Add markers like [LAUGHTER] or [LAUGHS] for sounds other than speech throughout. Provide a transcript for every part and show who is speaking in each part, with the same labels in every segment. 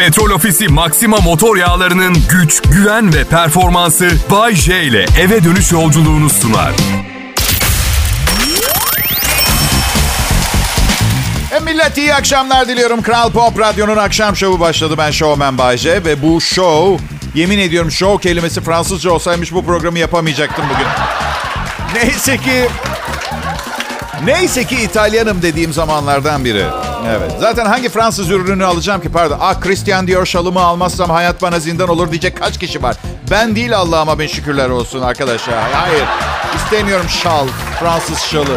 Speaker 1: Petrol Ofisi Maxima motor yağlarının güç, güven ve performansı Bay J ile eve dönüş yolculuğunu sunar.
Speaker 2: E millet iyi akşamlar diliyorum. Kral Pop Radyo'nun akşam şovu başladı. Ben Showman Bayce ve bu show, yemin ediyorum show kelimesi Fransızca olsaymış bu programı yapamayacaktım bugün. Neyse ki Neyse ki İtalyanım dediğim zamanlardan biri. Evet. Zaten hangi Fransız ürününü alacağım ki? Pardon. Ah Christian Dior şalımı almazsam hayat bana zindan olur diyecek kaç kişi var? Ben değil Allah'ıma bin şükürler olsun arkadaşlar. Hayır. İstemiyorum şal. Fransız şalı.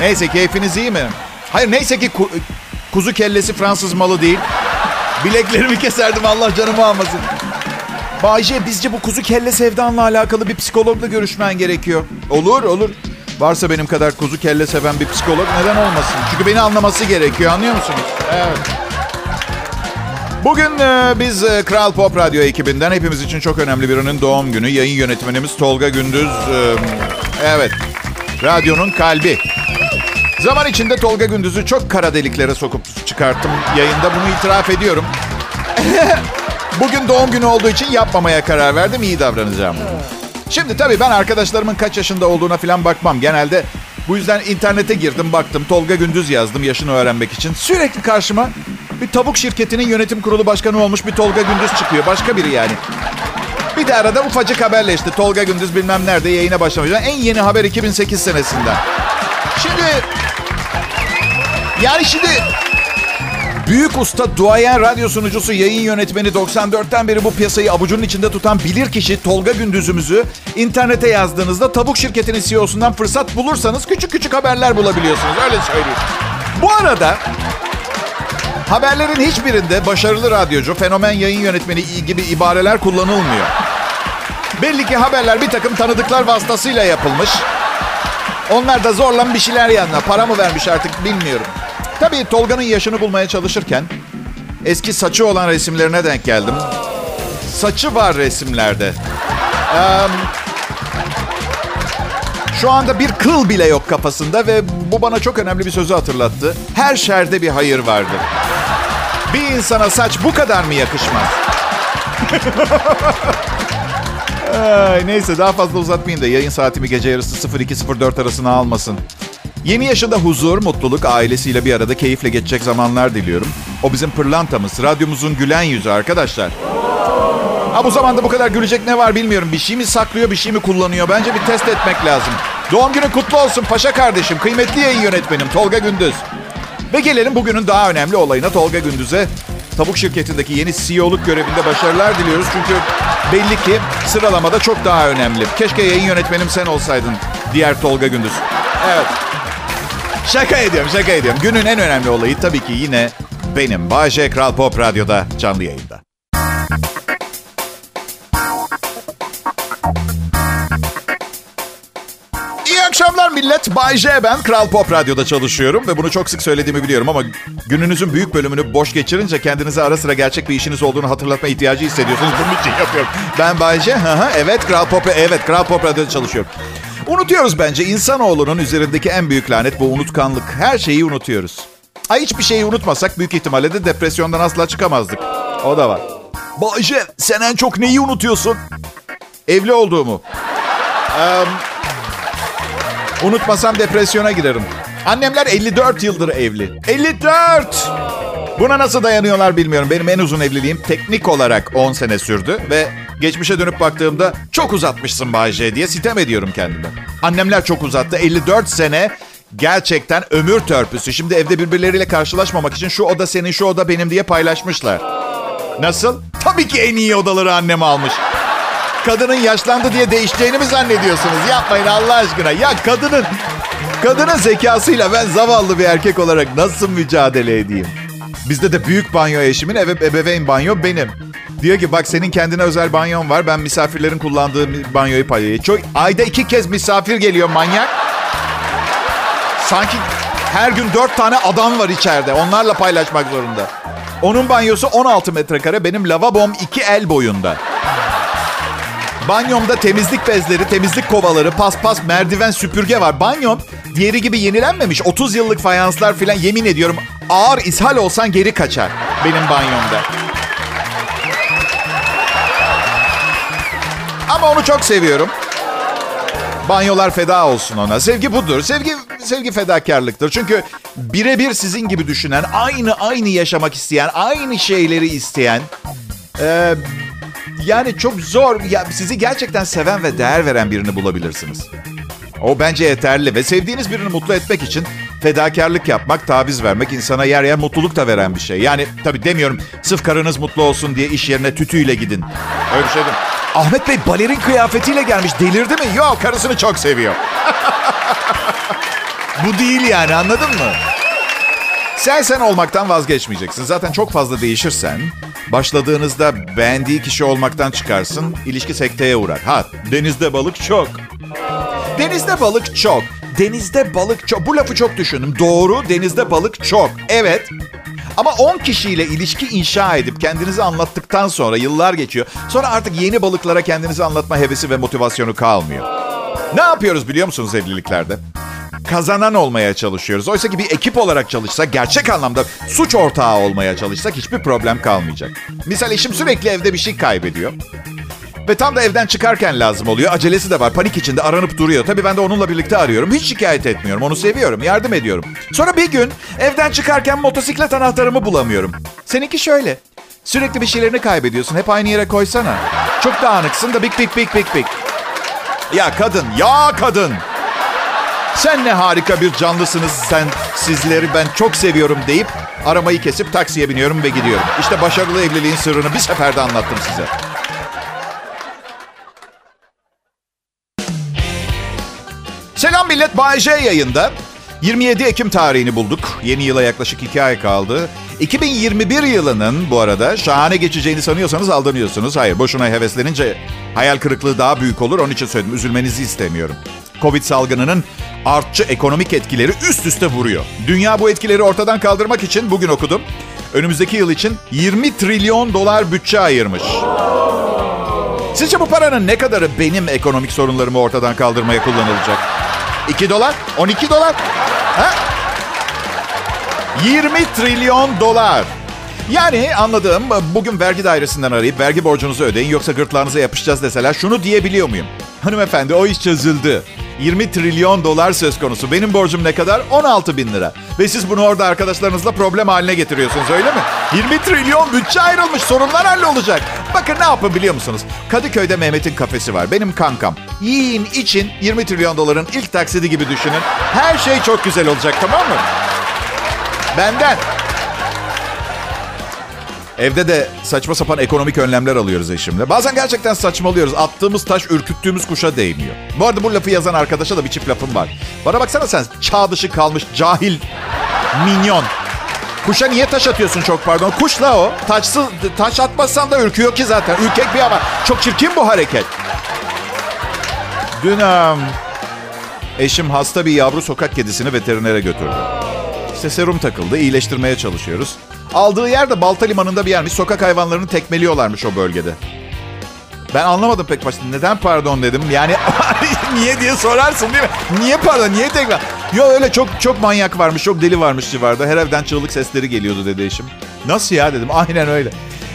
Speaker 2: Neyse keyfiniz iyi mi? Hayır neyse ki ku- kuzu kellesi Fransız malı değil. Bileklerimi keserdim Allah canımı almasın. Bayce bizce bu kuzu kelle sevdanla alakalı bir psikologla görüşmen gerekiyor. Olur olur. Varsa benim kadar kuzu kelle seven bir psikolog neden olmasın? Çünkü beni anlaması gerekiyor anlıyor musunuz? Evet. Bugün e, biz e, Kral Pop Radyo ekibinden hepimiz için çok önemli birinin doğum günü. Yayın yönetmenimiz Tolga Gündüz. e, evet. Radyonun kalbi. Zaman içinde Tolga Gündüz'ü çok kara deliklere sokup çıkarttım yayında. Bunu itiraf ediyorum. [LAUGHS] Bugün doğum günü olduğu için yapmamaya karar verdim. İyi davranacağım. Şimdi tabii ben arkadaşlarımın kaç yaşında olduğuna falan bakmam. Genelde bu yüzden internete girdim baktım. Tolga Gündüz yazdım yaşını öğrenmek için. Sürekli karşıma bir tavuk şirketinin yönetim kurulu başkanı olmuş bir Tolga Gündüz çıkıyor. Başka biri yani. Bir de arada ufacık haberle Tolga Gündüz bilmem nerede yayına başlamış. En yeni haber 2008 senesinden. Şimdi yani şimdi büyük usta duayen radyo sunucusu yayın yönetmeni 94'ten beri bu piyasayı avucunun içinde tutan bilir kişi Tolga Gündüz'ümüzü internete yazdığınızda tavuk şirketinin CEO'sundan fırsat bulursanız küçük küçük haberler bulabiliyorsunuz. Öyle söyleyeyim. Bu arada haberlerin hiçbirinde başarılı radyocu, fenomen yayın yönetmeni gibi ibareler kullanılmıyor. Belli ki haberler bir takım tanıdıklar vasıtasıyla yapılmış. Onlar da zorla bir şeyler yanına. Para mı vermiş artık bilmiyorum. Tabii Tolga'nın yaşını bulmaya çalışırken eski saçı olan resimlerine denk geldim. Saçı var resimlerde. Eee, şu anda bir kıl bile yok kafasında ve bu bana çok önemli bir sözü hatırlattı. Her şerde bir hayır vardır. Bir insana saç bu kadar mı yakışmaz? [LAUGHS] Ay, neyse daha fazla uzatmayayım da yayın saatimi gece yarısı 02.04 arasına almasın. Yeni yaşında huzur, mutluluk, ailesiyle bir arada keyifle geçecek zamanlar diliyorum. O bizim pırlantamız, radyomuzun gülen yüzü arkadaşlar. Ha bu zamanda bu kadar gülecek ne var bilmiyorum. Bir şey mi saklıyor, bir şey mi kullanıyor? Bence bir test etmek lazım. Doğum günün kutlu olsun paşa kardeşim. Kıymetli yayın yönetmenim Tolga Gündüz. Ve gelelim bugünün daha önemli olayına Tolga Gündüz'e. Tavuk şirketindeki yeni CEO'luk görevinde başarılar diliyoruz. Çünkü belli ki sıralamada çok daha önemli. Keşke yayın yönetmenim sen olsaydın diğer Tolga Gündüz. Evet. Şaka ediyorum, şaka ediyorum. Günün en önemli olayı tabii ki yine benim. Bayece Kral Pop Radyo'da canlı yayında. İyi akşamlar millet. Bay J ben. Kral Pop Radyo'da çalışıyorum ve bunu çok sık söylediğimi biliyorum ama gününüzün büyük bölümünü boş geçirince kendinize ara sıra gerçek bir işiniz olduğunu hatırlatma ihtiyacı hissediyorsunuz. Bunun için yapıyorum. Ben Bay J. Hı, evet Kral Pop, evet Kral Pop Radyo'da çalışıyorum. Unutuyoruz bence. İnsanoğlunun üzerindeki en büyük lanet bu unutkanlık. Her şeyi unutuyoruz. Ay hiçbir şeyi unutmasak büyük ihtimalle de depresyondan asla çıkamazdık. O da var. Bayce sen en çok neyi unutuyorsun? Evli olduğumu. Eee... Unutmasam depresyona girerim. Annemler 54 yıldır evli. 54! Buna nasıl dayanıyorlar bilmiyorum. Benim en uzun evliliğim teknik olarak 10 sene sürdü ve geçmişe dönüp baktığımda çok uzatmışsın Bayce diye sitem ediyorum kendime. Annemler çok uzattı. 54 sene gerçekten ömür törpüsü. Şimdi evde birbirleriyle karşılaşmamak için şu oda senin, şu oda benim diye paylaşmışlar. Nasıl? Tabii ki en iyi odaları annem almış. Kadının yaşlandı diye değişeceğini mi zannediyorsunuz? Yapmayın Allah aşkına. Ya kadının kadının zekasıyla ben zavallı bir erkek olarak nasıl mücadele edeyim? Bizde de büyük banyo eşimin, eve, ebeveyn banyo benim. Diyor ki bak senin kendine özel banyon var. Ben misafirlerin kullandığı banyoyu paylaşıyorum. Çok ayda iki kez misafir geliyor manyak. Sanki her gün dört tane adam var içeride. Onlarla paylaşmak zorunda. Onun banyosu 16 metrekare. Benim lavabom iki el boyunda. Banyomda temizlik bezleri, temizlik kovaları, paspas, merdiven, süpürge var. Banyom diğeri gibi yenilenmemiş. 30 yıllık fayanslar filan yemin ediyorum ağır ishal olsan geri kaçar. benim banyomda. Ama onu çok seviyorum. Banyolar feda olsun ona. Sevgi budur. Sevgi sevgi fedakarlıktır. Çünkü birebir sizin gibi düşünen, aynı aynı yaşamak isteyen, aynı şeyleri isteyen, e, yani çok zor. Ya sizi gerçekten seven ve değer veren birini bulabilirsiniz. O bence yeterli ve sevdiğiniz birini mutlu etmek için fedakarlık yapmak, taviz vermek insana yer yer mutluluk da veren bir şey. Yani tabii demiyorum sırf karınız mutlu olsun diye iş yerine tütüyle gidin. Öyle bir şey değil. Ahmet Bey balerin kıyafetiyle gelmiş. Delirdi mi? Yok karısını çok seviyor. [LAUGHS] Bu değil yani anladın mı? Sen sen olmaktan vazgeçmeyeceksin. Zaten çok fazla değişirsen başladığınızda beğendiği kişi olmaktan çıkarsın. ilişki sekteye uğrar. Ha denizde balık çok. Denizde balık çok. Denizde balık çok. Bu lafı çok düşündüm. Doğru denizde balık çok. Evet. Ama 10 kişiyle ilişki inşa edip kendinizi anlattıktan sonra yıllar geçiyor. Sonra artık yeni balıklara kendinizi anlatma hevesi ve motivasyonu kalmıyor. Ne yapıyoruz biliyor musunuz evliliklerde? Kazanan olmaya çalışıyoruz. Oysa ki bir ekip olarak çalışsak, gerçek anlamda suç ortağı olmaya çalışsak hiçbir problem kalmayacak. Misal eşim sürekli evde bir şey kaybediyor. Ve tam da evden çıkarken lazım oluyor. Acelesi de var. Panik içinde aranıp duruyor. Tabii ben de onunla birlikte arıyorum. Hiç şikayet etmiyorum. Onu seviyorum. Yardım ediyorum. Sonra bir gün evden çıkarken motosiklet anahtarımı bulamıyorum. Seninki şöyle. Sürekli bir şeylerini kaybediyorsun. Hep aynı yere koysana. Çok dağınıksın da bik bik bik bik bik. Ya kadın, ya kadın. Sen ne harika bir canlısınız sen. Sizleri ben çok seviyorum deyip aramayı kesip taksiye biniyorum ve gidiyorum. İşte başarılı evliliğin sırrını bir seferde anlattım size. Selam millet, Bay J yayında. 27 Ekim tarihini bulduk. Yeni yıla yaklaşık 2 ay kaldı. 2021 yılının bu arada şahane geçeceğini sanıyorsanız aldanıyorsunuz. Hayır, boşuna heveslenince hayal kırıklığı daha büyük olur. Onun için söyledim, üzülmenizi istemiyorum. Covid salgınının artçı ekonomik etkileri üst üste vuruyor. Dünya bu etkileri ortadan kaldırmak için bugün okudum. Önümüzdeki yıl için 20 trilyon dolar bütçe ayırmış. Sizce bu paranın ne kadarı benim ekonomik sorunlarımı ortadan kaldırmaya kullanılacak? 2 dolar? 12 dolar? Ha? 20 trilyon dolar. Yani anladığım bugün vergi dairesinden arayıp vergi borcunuzu ödeyin yoksa gırtlağınıza yapışacağız deseler şunu diyebiliyor muyum? Hanımefendi o iş çözüldü. 20 trilyon dolar söz konusu. Benim borcum ne kadar? 16 bin lira. Ve siz bunu orada arkadaşlarınızla problem haline getiriyorsunuz öyle mi? 20 trilyon bütçe ayrılmış sorunlar hallolacak. Bakın ne yapın biliyor musunuz? Kadıköy'de Mehmet'in kafesi var. Benim kankam. Yiyin için 20 trilyon doların ilk taksidi gibi düşünün. Her şey çok güzel olacak tamam mı? Benden. Evde de saçma sapan ekonomik önlemler alıyoruz eşimle. Bazen gerçekten saçmalıyoruz. Attığımız taş ürküttüğümüz kuşa değmiyor. Bu arada bu lafı yazan arkadaşa da bir çift lafım var. Bana baksana sen çağ dışı kalmış cahil minyon. Kuşa niye taş atıyorsun çok pardon? Kuşla o. Taşsız, taş atmazsan da ürküyor ki zaten. Ürkek bir ama. Çok çirkin bu hareket. Dün eşim hasta bir yavru sokak kedisini veterinere götürdü. İşte serum takıldı. iyileştirmeye çalışıyoruz. Aldığı yer de Balta Limanı'nda bir yermiş. Sokak hayvanlarını tekmeliyorlarmış o bölgede. Ben anlamadım pek başta. Neden pardon dedim. Yani [LAUGHS] niye diye sorarsın değil mi? Niye pardon? Niye tekrar? Yo öyle çok çok manyak varmış, çok deli varmış civarda. Her evden çığlık sesleri geliyordu dedi eşim. Nasıl ya dedim. Aynen öyle.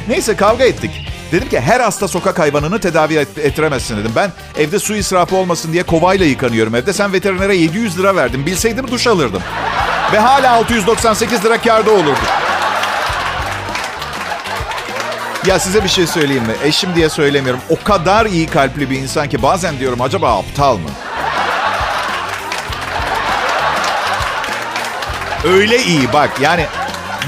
Speaker 2: Neyse kavga ettik. Dedim ki her hasta sokak hayvanını tedavi et, ettiremezsin dedim. Ben evde su israfı olmasın diye kovayla yıkanıyorum evde. Sen veterinere 700 lira verdin. Bilseydim duş alırdım. Ve hala 698 lira karda olurdu. Ya size bir şey söyleyeyim mi? Eşim diye söylemiyorum. O kadar iyi kalpli bir insan ki bazen diyorum acaba aptal mı? Öyle iyi bak yani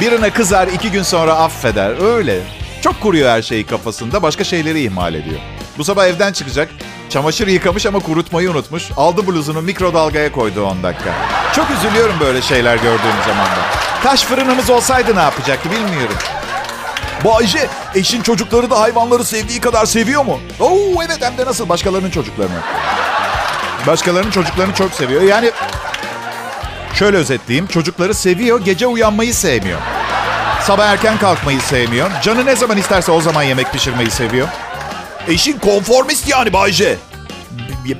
Speaker 2: birine kızar iki gün sonra affeder öyle. Çok kuruyor her şeyi kafasında başka şeyleri ihmal ediyor. Bu sabah evden çıkacak. Çamaşır yıkamış ama kurutmayı unutmuş. Aldı bluzunu mikrodalgaya koydu 10 dakika. Çok üzülüyorum böyle şeyler gördüğüm zaman da. Taş fırınımız olsaydı ne yapacaktı bilmiyorum. Bayce, eşin çocukları da hayvanları sevdiği kadar seviyor mu? Oo evet hem de nasıl başkalarının çocuklarını. Başkalarının çocuklarını çok seviyor. Yani şöyle özetleyeyim. Çocukları seviyor, gece uyanmayı sevmiyor. Sabah erken kalkmayı sevmiyor. Canı ne zaman isterse o zaman yemek pişirmeyi seviyor. Eşin konformist yani Bayce.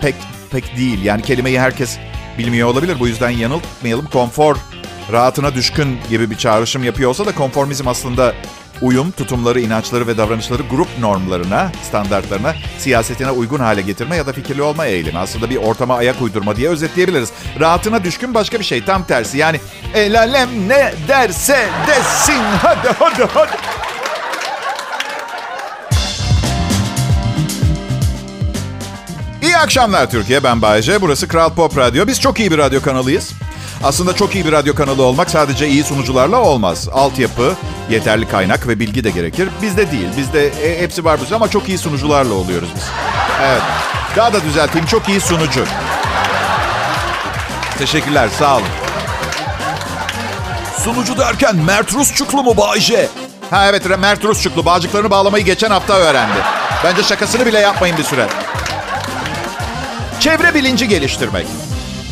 Speaker 2: Pek pek değil. Yani kelimeyi herkes bilmiyor olabilir. Bu yüzden yanıltmayalım. Konfor rahatına düşkün gibi bir çağrışım yapıyor olsa da konformizm aslında uyum, tutumları, inançları ve davranışları grup normlarına, standartlarına, siyasetine uygun hale getirme ya da fikirli olma eğilimi. Aslında bir ortama ayak uydurma diye özetleyebiliriz. Rahatına düşkün başka bir şey. Tam tersi yani el alem ne derse desin. [LAUGHS] Hadi hadi hadi. İyi akşamlar Türkiye. Ben Bayece. Burası Kral Pop Radyo. Biz çok iyi bir radyo kanalıyız. Aslında çok iyi bir radyo kanalı olmak sadece iyi sunucularla olmaz. Altyapı, yeterli kaynak ve bilgi de gerekir. Bizde değil. Bizde e, hepsi var bizde ama çok iyi sunucularla oluyoruz biz. Evet. Daha da düzelteyim. Çok iyi sunucu. Teşekkürler. Sağ olun.
Speaker 1: Sunucu derken Mert Rusçuklu mu Bayce?
Speaker 2: Ha evet Mert Rusçuklu bağcıklarını bağlamayı geçen hafta öğrendi. Bence şakasını bile yapmayın bir süre. Çevre bilinci geliştirmek.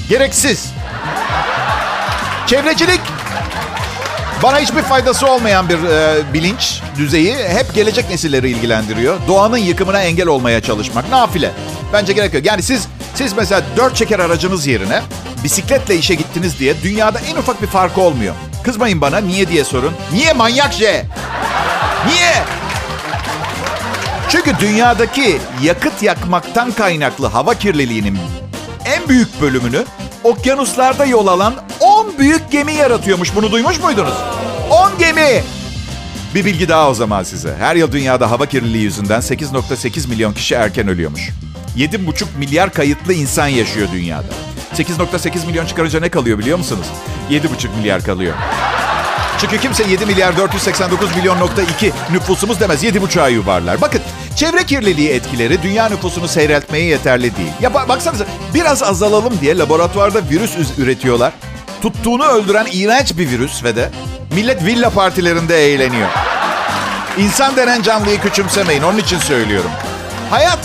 Speaker 2: Gereksiz. Çevrecilik bana hiçbir faydası olmayan bir e, bilinç düzeyi hep gelecek nesilleri ilgilendiriyor. Doğanın yıkımına engel olmaya çalışmak. Nafile. Bence gerek yok. Yani siz siz mesela dört çeker aracınız yerine bisikletle işe gittiniz diye dünyada en ufak bir farkı olmuyor. Kızmayın bana niye diye sorun. Niye manyak J? Niye? Çünkü dünyadaki yakıt yakmaktan kaynaklı hava kirliliğinin en büyük bölümünü okyanuslarda yol alan 10 büyük gemi yaratıyormuş. Bunu duymuş muydunuz? 10 gemi. Bir bilgi daha o zaman size. Her yıl dünyada hava kirliliği yüzünden 8.8 milyon kişi erken ölüyormuş. 7,5 milyar kayıtlı insan yaşıyor dünyada. 8.8 milyon çıkarınca ne kalıyor biliyor musunuz? 7,5 milyar kalıyor. Çünkü kimse 7 milyar 489 milyon nokta 2 nüfusumuz demez. 7,5'a yuvarlar. Bakın çevre kirliliği etkileri dünya nüfusunu seyreltmeye yeterli değil. Ya baksanıza biraz azalalım diye laboratuvarda virüs üretiyorlar. Tuttuğunu öldüren iğrenç bir virüs ve de millet villa partilerinde eğleniyor. İnsan denen canlıyı küçümsemeyin. Onun için söylüyorum. Hayat,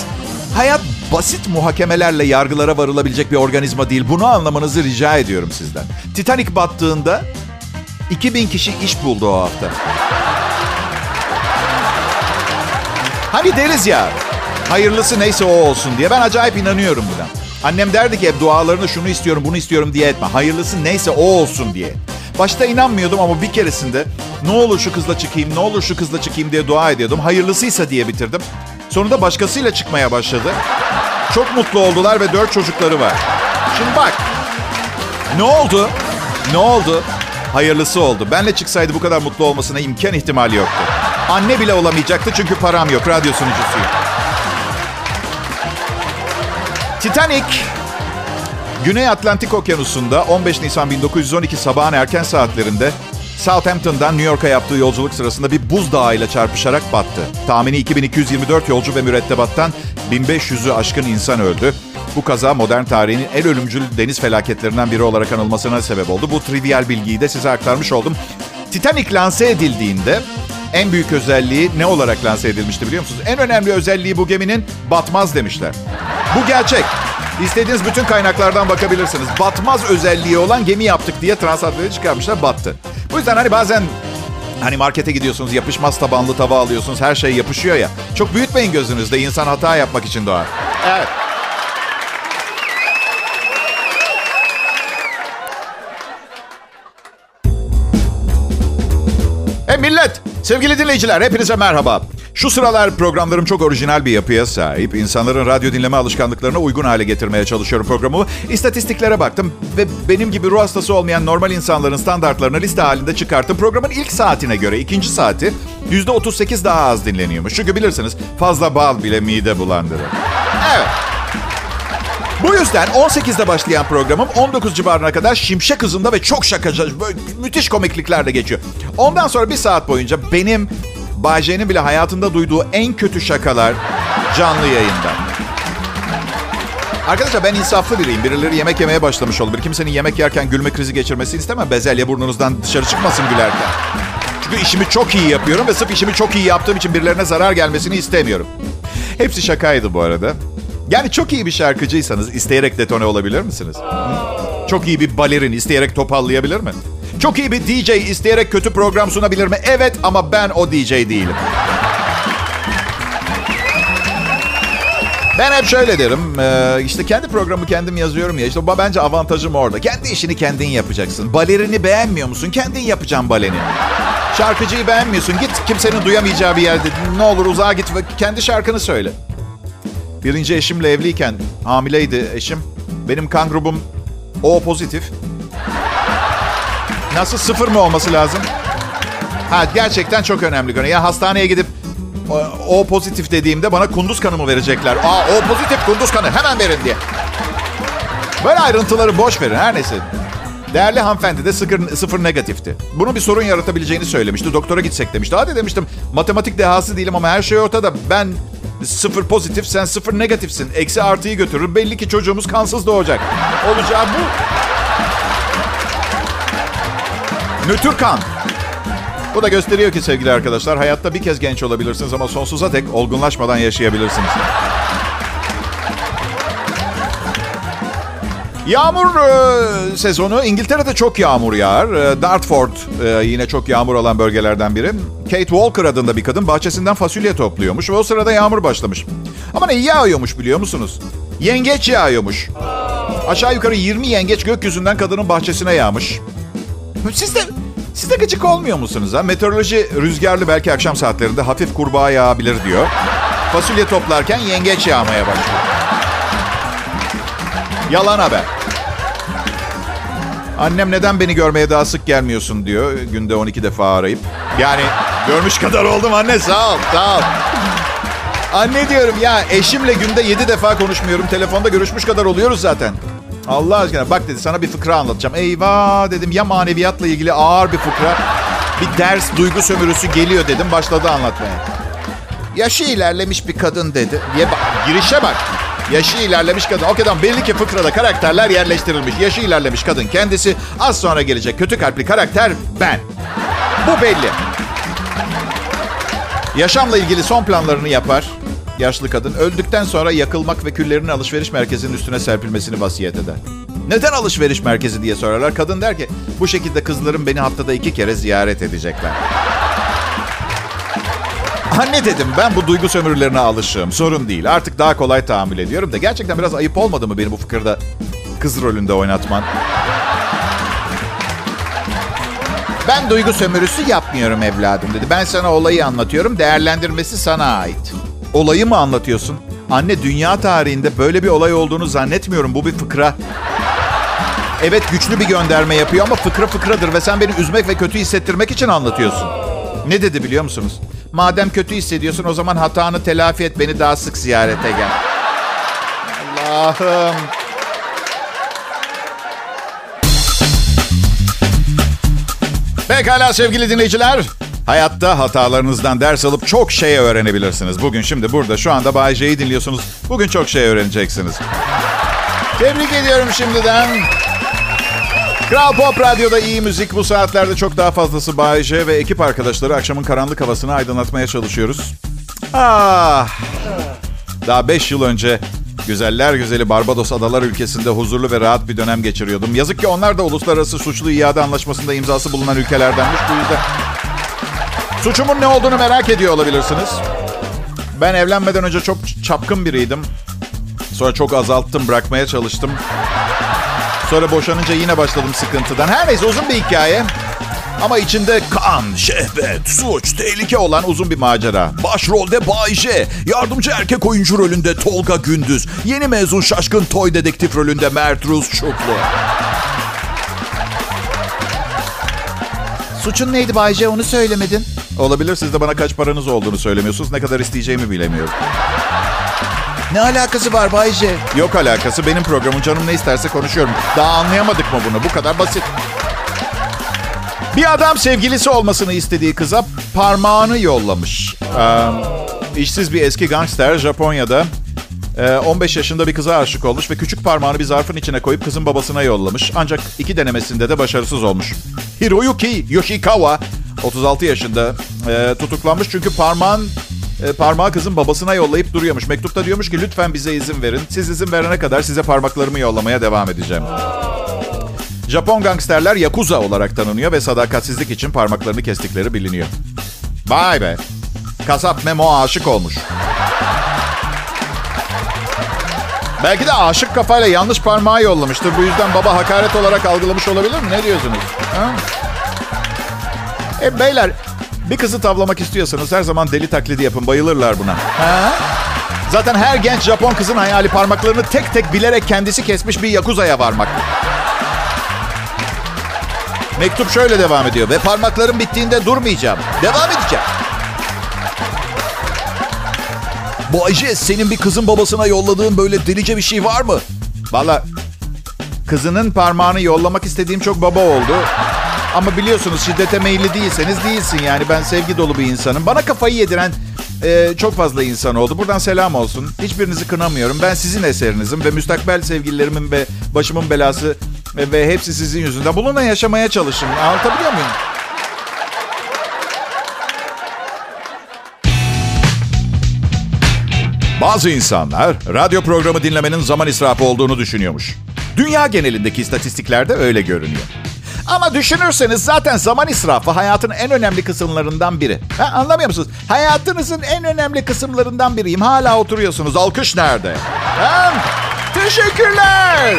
Speaker 2: hayat basit muhakemelerle yargılara varılabilecek bir organizma değil. Bunu anlamanızı rica ediyorum sizden. Titanic battığında 2000 kişi iş buldu o hafta. Hani deriz ya, hayırlısı neyse o olsun diye. Ben acayip inanıyorum buna. Annem derdi ki hep dualarını şunu istiyorum, bunu istiyorum diye etme. Hayırlısı neyse o olsun diye. Başta inanmıyordum ama bir keresinde ne olur şu kızla çıkayım, ne olur şu kızla çıkayım diye dua ediyordum. Hayırlısıysa diye bitirdim. Sonunda başkasıyla çıkmaya başladı. Çok mutlu oldular ve dört çocukları var. Şimdi bak, ne oldu? Ne oldu? Hayırlısı oldu. Benle çıksaydı bu kadar mutlu olmasına imkan ihtimali yoktu. Anne bile olamayacaktı çünkü param yok. Radyo sunucusuyum. Titanic Güney Atlantik Okyanusu'nda 15 Nisan 1912 sabahın erken saatlerinde Southampton'dan New York'a yaptığı yolculuk sırasında bir buzdağı ile çarpışarak battı. Tahmini 2224 yolcu ve mürettebattan 1500'ü aşkın insan öldü. Bu kaza modern tarihin en ölümcül deniz felaketlerinden biri olarak anılmasına sebep oldu. Bu trivial bilgiyi de size aktarmış oldum. Titanic lanse edildiğinde en büyük özelliği ne olarak lanse edilmişti biliyor musunuz? En önemli özelliği bu geminin batmaz demişler. Bu gerçek. İstediğiniz bütün kaynaklardan bakabilirsiniz. Batmaz özelliği olan gemi yaptık diye Transatlantik'e çıkarmışlar battı. Bu yüzden hani bazen hani markete gidiyorsunuz yapışmaz tabanlı tava alıyorsunuz her şey yapışıyor ya. Çok büyütmeyin gözünüzde insan hata yapmak için doğar. Evet. Millet, sevgili dinleyiciler hepinize merhaba. Şu sıralar programlarım çok orijinal bir yapıya sahip. İnsanların radyo dinleme alışkanlıklarına uygun hale getirmeye çalışıyorum programımı. İstatistiklere baktım ve benim gibi ruh hastası olmayan normal insanların standartlarını liste halinde çıkarttım. Programın ilk saatine göre ikinci saati %38 daha az dinleniyormuş. Çünkü bilirsiniz fazla bal bile mide bulandırır. Evet. Bu yüzden 18'de başlayan programım 19 civarına kadar şimşek hızında ve çok şakacı, müthiş komikliklerle geçiyor. Ondan sonra bir saat boyunca benim Bayce'nin bile hayatında duyduğu en kötü şakalar canlı yayında. Arkadaşlar ben insaflı biriyim. Birileri yemek yemeye başlamış olur. Bir kimsenin yemek yerken gülme krizi geçirmesini istemem. Bezelye burnunuzdan dışarı çıkmasın gülerken. Çünkü işimi çok iyi yapıyorum ve sırf işimi çok iyi yaptığım için birilerine zarar gelmesini istemiyorum. Hepsi şakaydı bu arada. Yani çok iyi bir şarkıcıysanız isteyerek detone olabilir misiniz? Çok iyi bir balerin isteyerek topallayabilir mi? Çok iyi bir DJ isteyerek kötü program sunabilir mi? Evet ama ben o DJ değilim. Ben hep şöyle derim. E, işte kendi programı kendim yazıyorum ya. İşte bence avantajım orada. Kendi işini kendin yapacaksın. Balerini beğenmiyor musun? Kendin yapacaksın baleni. Şarkıcıyı beğenmiyorsun. Git kimsenin duyamayacağı bir yerde. Ne olur uzağa git ve kendi şarkını söyle. Birinci eşimle evliyken hamileydi eşim. Benim kan grubum O pozitif. Nasıl sıfır mı olması lazım? Ha gerçekten çok önemli konu. Ya hastaneye gidip o, o pozitif dediğimde bana kunduz kanımı verecekler. Aa o pozitif kunduz kanı hemen verin diye. Böyle ayrıntıları boş verin her neyse. Değerli hanımefendi de sıfır, sıfır negatifti. Bunun bir sorun yaratabileceğini söylemişti. Doktora gitsek demişti. Hadi demiştim matematik dehası değilim ama her şey ortada. Ben sıfır pozitif, sen sıfır negatifsin. Eksi artıyı götürür. Belli ki çocuğumuz kansız doğacak. Olacağı bu. Nötr kan. Bu da gösteriyor ki sevgili arkadaşlar hayatta bir kez genç olabilirsiniz ama sonsuza dek olgunlaşmadan yaşayabilirsiniz. Yağmur e, sezonu İngiltere'de çok yağmur yağar. E, Dartford e, yine çok yağmur alan bölgelerden biri. Kate Walker adında bir kadın bahçesinden fasulye topluyormuş ve o sırada yağmur başlamış. Ama ne yağıyormuş biliyor musunuz? Yengeç yağıyormuş. Aşağı yukarı 20 yengeç gökyüzünden kadının bahçesine yağmış. Siz de siz de gıcık olmuyor musunuz ha? Meteoroloji rüzgarlı belki akşam saatlerinde hafif kurbağa yağabilir diyor. Fasulye toplarken yengeç yağmaya başlıyor. Yalan haber. Annem neden beni görmeye daha sık gelmiyorsun diyor. Günde 12 defa arayıp. Yani görmüş kadar oldum anne sağ ol sağ ol. Anne diyorum ya eşimle günde 7 defa konuşmuyorum. Telefonda görüşmüş kadar oluyoruz zaten. Allah aşkına bak dedi sana bir fıkra anlatacağım. Eyvah dedim ya maneviyatla ilgili ağır bir fıkra. Bir ders duygu sömürüsü geliyor dedim başladı anlatmaya. Yaşı ilerlemiş bir kadın dedi. Diye bak, girişe bak. Yaşı ilerlemiş kadın. O kadar belli ki fıkrada karakterler yerleştirilmiş. Yaşı ilerlemiş kadın kendisi. Az sonra gelecek kötü kalpli karakter ben. Bu belli. Yaşamla ilgili son planlarını yapar. Yaşlı kadın öldükten sonra yakılmak ve küllerin alışveriş merkezinin üstüne serpilmesini vasiyet eder. Neden alışveriş merkezi diye sorarlar. Kadın der ki bu şekilde kızlarım beni haftada iki kere ziyaret edecekler. Anne dedim ben bu duygu sömürülerine alışığım. Sorun değil. Artık daha kolay tahammül ediyorum da gerçekten biraz ayıp olmadı mı beni bu fıkırda kız rolünde oynatman? Ben duygu sömürüsü yapmıyorum evladım dedi. Ben sana olayı anlatıyorum. Değerlendirmesi sana ait. Olayı mı anlatıyorsun? Anne dünya tarihinde böyle bir olay olduğunu zannetmiyorum. Bu bir fıkra. Evet güçlü bir gönderme yapıyor ama fıkra fıkradır ve sen beni üzmek ve kötü hissettirmek için anlatıyorsun. Ne dedi biliyor musunuz? Madem kötü hissediyorsun o zaman hatanı telafi et beni daha sık ziyarete gel. Allah'ım. Pekala sevgili dinleyiciler. Hayatta hatalarınızdan ders alıp çok şey öğrenebilirsiniz. Bugün şimdi burada şu anda Bay J'yi dinliyorsunuz. Bugün çok şey öğreneceksiniz. Tebrik ediyorum şimdiden. Kral Pop Radyo'da iyi müzik. Bu saatlerde çok daha fazlası Bay ve ekip arkadaşları akşamın karanlık havasını aydınlatmaya çalışıyoruz. Ah. Daha 5 yıl önce güzeller güzeli Barbados Adalar ülkesinde huzurlu ve rahat bir dönem geçiriyordum. Yazık ki onlar da uluslararası suçlu iade anlaşmasında imzası bulunan ülkelerdenmiş. Bu yüzden suçumun ne olduğunu merak ediyor olabilirsiniz. Ben evlenmeden önce çok çapkın biriydim. Sonra çok azalttım, bırakmaya çalıştım. Sonra boşanınca yine başladım sıkıntıdan. Her neyse uzun bir hikaye. Ama içinde kan, şehvet, suç, tehlike olan uzun bir macera. Başrolde Bay J, yardımcı erkek oyuncu rolünde Tolga Gündüz, yeni mezun şaşkın toy dedektif rolünde Mert Ruz Çuklu. Suçun neydi Bay J onu söylemedin. Olabilir siz de bana kaç paranız olduğunu söylemiyorsunuz. Ne kadar isteyeceğimi bilemiyorum. Ne alakası var Bay J? Yok alakası. Benim programım canım ne isterse konuşuyorum. Daha anlayamadık mı bunu? Bu kadar basit. Bir adam sevgilisi olmasını istediği kıza parmağını yollamış. Ee, işsiz bir eski gangster Japonya'da 15 yaşında bir kıza aşık olmuş ve küçük parmağını bir zarfın içine koyup kızın babasına yollamış. Ancak iki denemesinde de başarısız olmuş. Hiroyuki Yoshikawa 36 yaşında tutuklanmış çünkü parmağın e, parmağı kızın babasına yollayıp duruyormuş. Mektupta diyormuş ki lütfen bize izin verin. Siz izin verene kadar size parmaklarımı yollamaya devam edeceğim. Japon gangsterler Yakuza olarak tanınıyor ve sadakatsizlik için parmaklarını kestikleri biliniyor. Vay be. Kasap Memo aşık olmuş. Belki de aşık kafayla yanlış parmağı yollamıştır. Bu yüzden baba hakaret olarak algılamış olabilir mi? Ne diyorsunuz? Ha? E beyler bir kızı tavlamak istiyorsanız her zaman deli taklidi yapın. Bayılırlar buna. Ha? Zaten her genç Japon kızın hayali parmaklarını tek tek bilerek kendisi kesmiş bir yakuzaya varmak. Mektup şöyle devam ediyor. Ve parmaklarım bittiğinde durmayacağım. Devam edeceğim. Bu Ayşe senin bir kızın babasına yolladığın böyle delice bir şey var mı? Valla kızının parmağını yollamak istediğim çok baba oldu. Ama biliyorsunuz şiddete meyilli değilseniz değilsin yani. Ben sevgi dolu bir insanım. Bana kafayı yediren e, çok fazla insan oldu. Buradan selam olsun. Hiçbirinizi kınamıyorum. Ben sizin eserinizim ve müstakbel sevgililerimin ve başımın belası ve, ve hepsi sizin yüzünden. Bununla yaşamaya çalışın. Anlatabiliyor muyum? Bazı insanlar radyo programı dinlemenin zaman israfı olduğunu düşünüyormuş. Dünya genelindeki istatistiklerde öyle görünüyor. Ama düşünürseniz zaten zaman israfı hayatın en önemli kısımlarından biri. Ha, anlamıyor musunuz? Hayatınızın en önemli kısımlarından biriyim. Hala oturuyorsunuz. Alkış nerede? Ha? Teşekkürler.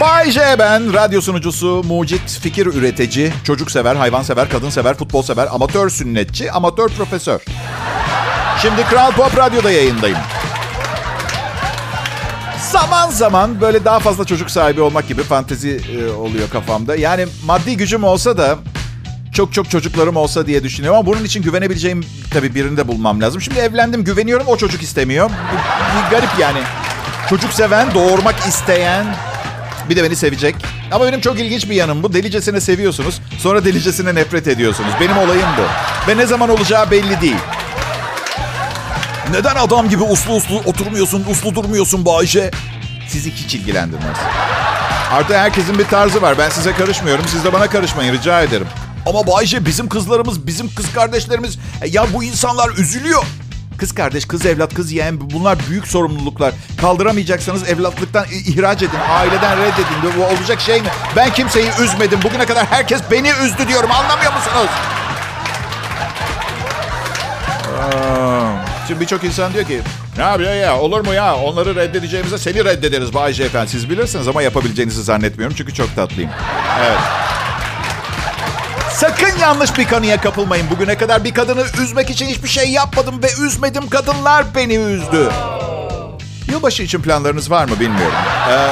Speaker 2: Bay J ben, radyo sunucusu, mucit, fikir üretici, çocuk sever, hayvan sever, kadın sever, futbol sever, amatör sünnetçi, amatör profesör. Şimdi Kral Pop Radyo'da yayındayım. Zaman zaman böyle daha fazla çocuk sahibi olmak gibi fantezi e, oluyor kafamda. Yani maddi gücüm olsa da çok çok çocuklarım olsa diye düşünüyorum. Ama bunun için güvenebileceğim tabii birini de bulmam lazım. Şimdi evlendim güveniyorum o çocuk istemiyor. Bir, garip yani. Çocuk seven, doğurmak isteyen, bir de beni sevecek. Ama benim çok ilginç bir yanım bu. Delicesine seviyorsunuz, sonra delicesine nefret ediyorsunuz. Benim olayım bu. Ve ne zaman olacağı belli değil. Neden adam gibi uslu uslu oturmuyorsun, uslu durmuyorsun Bayce? Sizi hiç ilgilendirmez. Artık herkesin bir tarzı var. Ben size karışmıyorum. Siz de bana karışmayın rica ederim. Ama Bayce bizim kızlarımız, bizim kız kardeşlerimiz... E, ya bu insanlar üzülüyor. Kız kardeş, kız evlat, kız yeğen bunlar büyük sorumluluklar. Kaldıramayacaksanız evlatlıktan ihraç edin, aileden reddedin. Bu olacak şey mi? Ben kimseyi üzmedim. Bugüne kadar herkes beni üzdü diyorum. Anlamıyor musunuz? Şimdi birçok insan diyor ki ne yapıyor ya olur mu ya onları reddedeceğimize seni reddederiz Bay J efendi. Siz bilirsiniz ama yapabileceğinizi zannetmiyorum çünkü çok tatlıyım. Evet. Sakın yanlış bir kanıya kapılmayın. Bugüne kadar bir kadını üzmek için hiçbir şey yapmadım ve üzmedim. Kadınlar beni üzdü. Yılbaşı için planlarınız var mı bilmiyorum. Ee,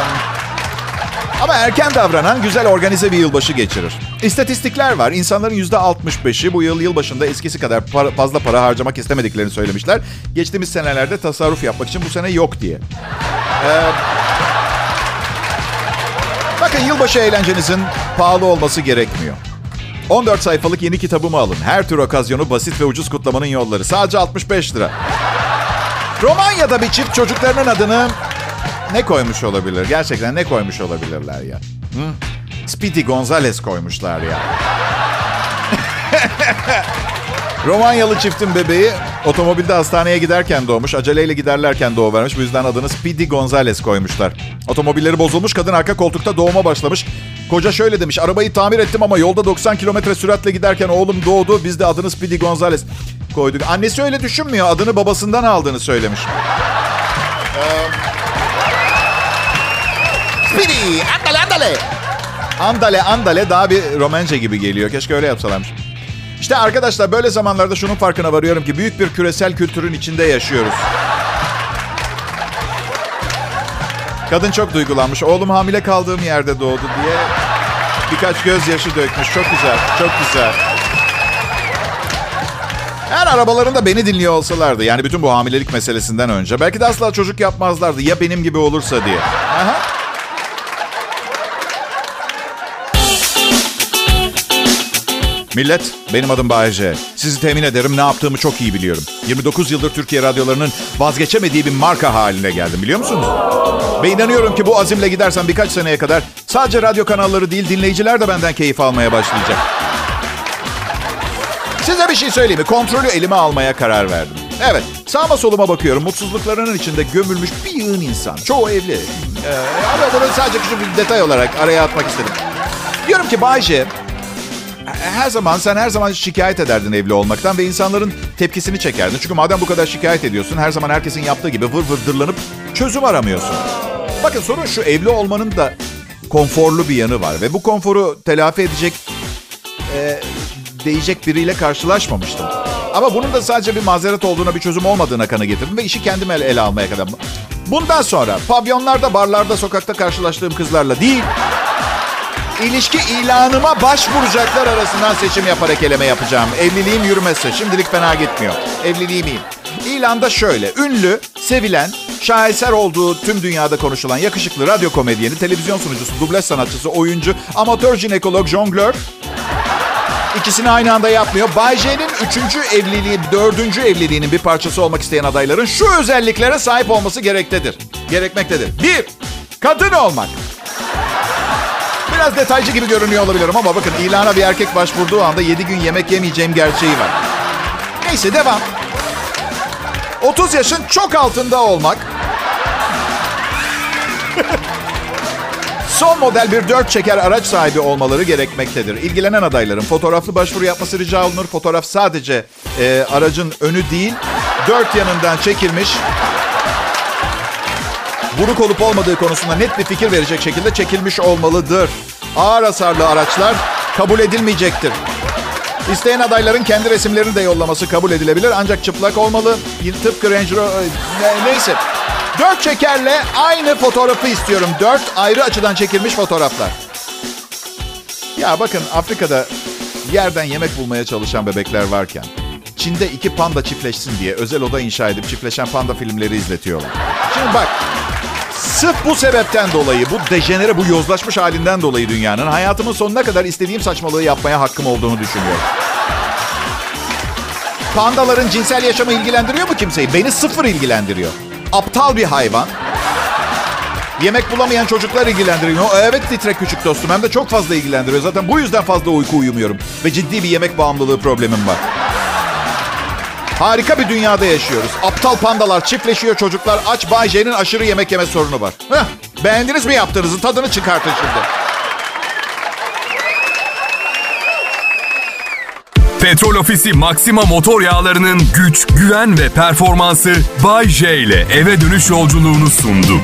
Speaker 2: ama erken davranan güzel organize bir yılbaşı geçirir. İstatistikler var. İnsanların %65'i bu yıl yılbaşında eskisi kadar para, fazla para harcamak istemediklerini söylemişler. Geçtiğimiz senelerde tasarruf yapmak için bu sene yok diye. Ee, bakın yılbaşı eğlencenizin pahalı olması gerekmiyor. 14 sayfalık yeni kitabımı alın. Her tür okazyonu basit ve ucuz kutlamanın yolları. Sadece 65 lira. Romanya'da bir çift çocuklarının adını ne koymuş olabilir? Gerçekten ne koymuş olabilirler ya? Hı? Speedy Gonzales koymuşlar ya. [LAUGHS] Romanyalı çiftin bebeği otomobilde hastaneye giderken doğmuş. Aceleyle giderlerken doğuvermiş. Bu yüzden adını Speedy Gonzales koymuşlar. Otomobilleri bozulmuş. Kadın arka koltukta doğuma başlamış. Koca şöyle demiş. Arabayı tamir ettim ama yolda 90 kilometre süratle giderken oğlum doğdu. Biz de adını Speedy Gonzales koyduk. Annesi öyle düşünmüyor. Adını babasından aldığını söylemiş. Speedy, andale andale. Andale andale daha bir romance gibi geliyor. Keşke öyle yapsalarmış. İşte arkadaşlar böyle zamanlarda şunun farkına varıyorum ki büyük bir küresel kültürün içinde yaşıyoruz. Kadın çok duygulanmış. Oğlum hamile kaldığım yerde doğdu diye birkaç gözyaşı dökmüş. Çok güzel, çok güzel. Eğer arabalarında beni dinliyor olsalardı, yani bütün bu hamilelik meselesinden önce, belki de asla çocuk yapmazlardı. Ya benim gibi olursa diye. Aha. Millet, benim adım Bayece. Sizi temin ederim ne yaptığımı çok iyi biliyorum. 29 yıldır Türkiye radyolarının vazgeçemediği bir marka haline geldim biliyor musunuz? Ve inanıyorum ki bu azimle gidersem birkaç seneye kadar sadece radyo kanalları değil dinleyiciler de benden keyif almaya başlayacak. Size bir şey söyleyeyim mi? Kontrolü elime almaya karar verdim. Evet, sağıma soluma bakıyorum. Mutsuzluklarının içinde gömülmüş bir yığın insan. Çoğu evli. Ee, ama bunu sadece küçük bir detay olarak araya atmak istedim. Diyorum ki Bayce, her zaman sen her zaman şikayet ederdin evli olmaktan ve insanların tepkisini çekerdin. Çünkü madem bu kadar şikayet ediyorsun her zaman herkesin yaptığı gibi vır vır dırlanıp çözüm aramıyorsun. Bakın sorun şu evli olmanın da konforlu bir yanı var ve bu konforu telafi edecek e, değecek biriyle karşılaşmamıştım. Ama bunun da sadece bir mazeret olduğuna bir çözüm olmadığına kanı getirdim ve işi kendim ele, ele almaya kadar. Bundan sonra pavyonlarda, barlarda, sokakta karşılaştığım kızlarla değil, ilişki ilanıma başvuracaklar arasından seçim yaparak eleme yapacağım. Evliliğim yürümezse şimdilik fena gitmiyor. Evliliğim iyi. İlanda şöyle, ünlü, sevilen, şaheser olduğu tüm dünyada konuşulan yakışıklı radyo komedyeni, televizyon sunucusu, dublaj sanatçısı, oyuncu, amatör jinekolog, jonglör, İkisini aynı anda yapmıyor. Bay J'nin üçüncü evliliği, dördüncü evliliğinin bir parçası olmak isteyen adayların şu özelliklere sahip olması gerektedir. Gerekmektedir. Bir, kadın olmak. Biraz detaycı gibi görünüyor olabilirim ama bakın ilana bir erkek başvurduğu anda 7 gün yemek yemeyeceğim gerçeği var. Neyse devam. 30 yaşın çok altında olmak. Son model bir dört çeker araç sahibi olmaları gerekmektedir. İlgilenen adayların fotoğraflı başvuru yapması rica olunur. Fotoğraf sadece e, aracın önü değil, dört yanından çekilmiş. Buruk olup olmadığı konusunda net bir fikir verecek şekilde çekilmiş olmalıdır. Ağır hasarlı araçlar kabul edilmeyecektir. İsteyen adayların kendi resimlerini de yollaması kabul edilebilir ancak çıplak olmalı. Tıpkı Range Rover... Neyse. Dört çekerle aynı fotoğrafı istiyorum. Dört ayrı açıdan çekilmiş fotoğraflar. Ya bakın Afrika'da yerden yemek bulmaya çalışan bebekler varken... Çin'de iki panda çiftleşsin diye özel oda inşa edip çiftleşen panda filmleri izletiyorlar. Şimdi bak Sırf bu sebepten dolayı, bu dejenere, bu yozlaşmış halinden dolayı dünyanın hayatımın sonuna kadar istediğim saçmalığı yapmaya hakkım olduğunu düşünüyorum. Pandaların cinsel yaşamı ilgilendiriyor mu kimseyi? Beni sıfır ilgilendiriyor. Aptal bir hayvan. Yemek bulamayan çocuklar ilgilendiriyor. Evet titrek küçük dostum hem de çok fazla ilgilendiriyor. Zaten bu yüzden fazla uyku uyumuyorum. Ve ciddi bir yemek bağımlılığı problemim var. Harika bir dünyada yaşıyoruz. Aptal pandalar çiftleşiyor çocuklar. Aç Bay J'nin aşırı yemek yeme sorunu var. Heh, beğendiniz mi yaptığınızı? Tadını çıkartın şimdi.
Speaker 1: Petrol Ofisi Maxima motor yağlarının güç, güven ve performansı Bay J ile eve dönüş yolculuğunu sundu.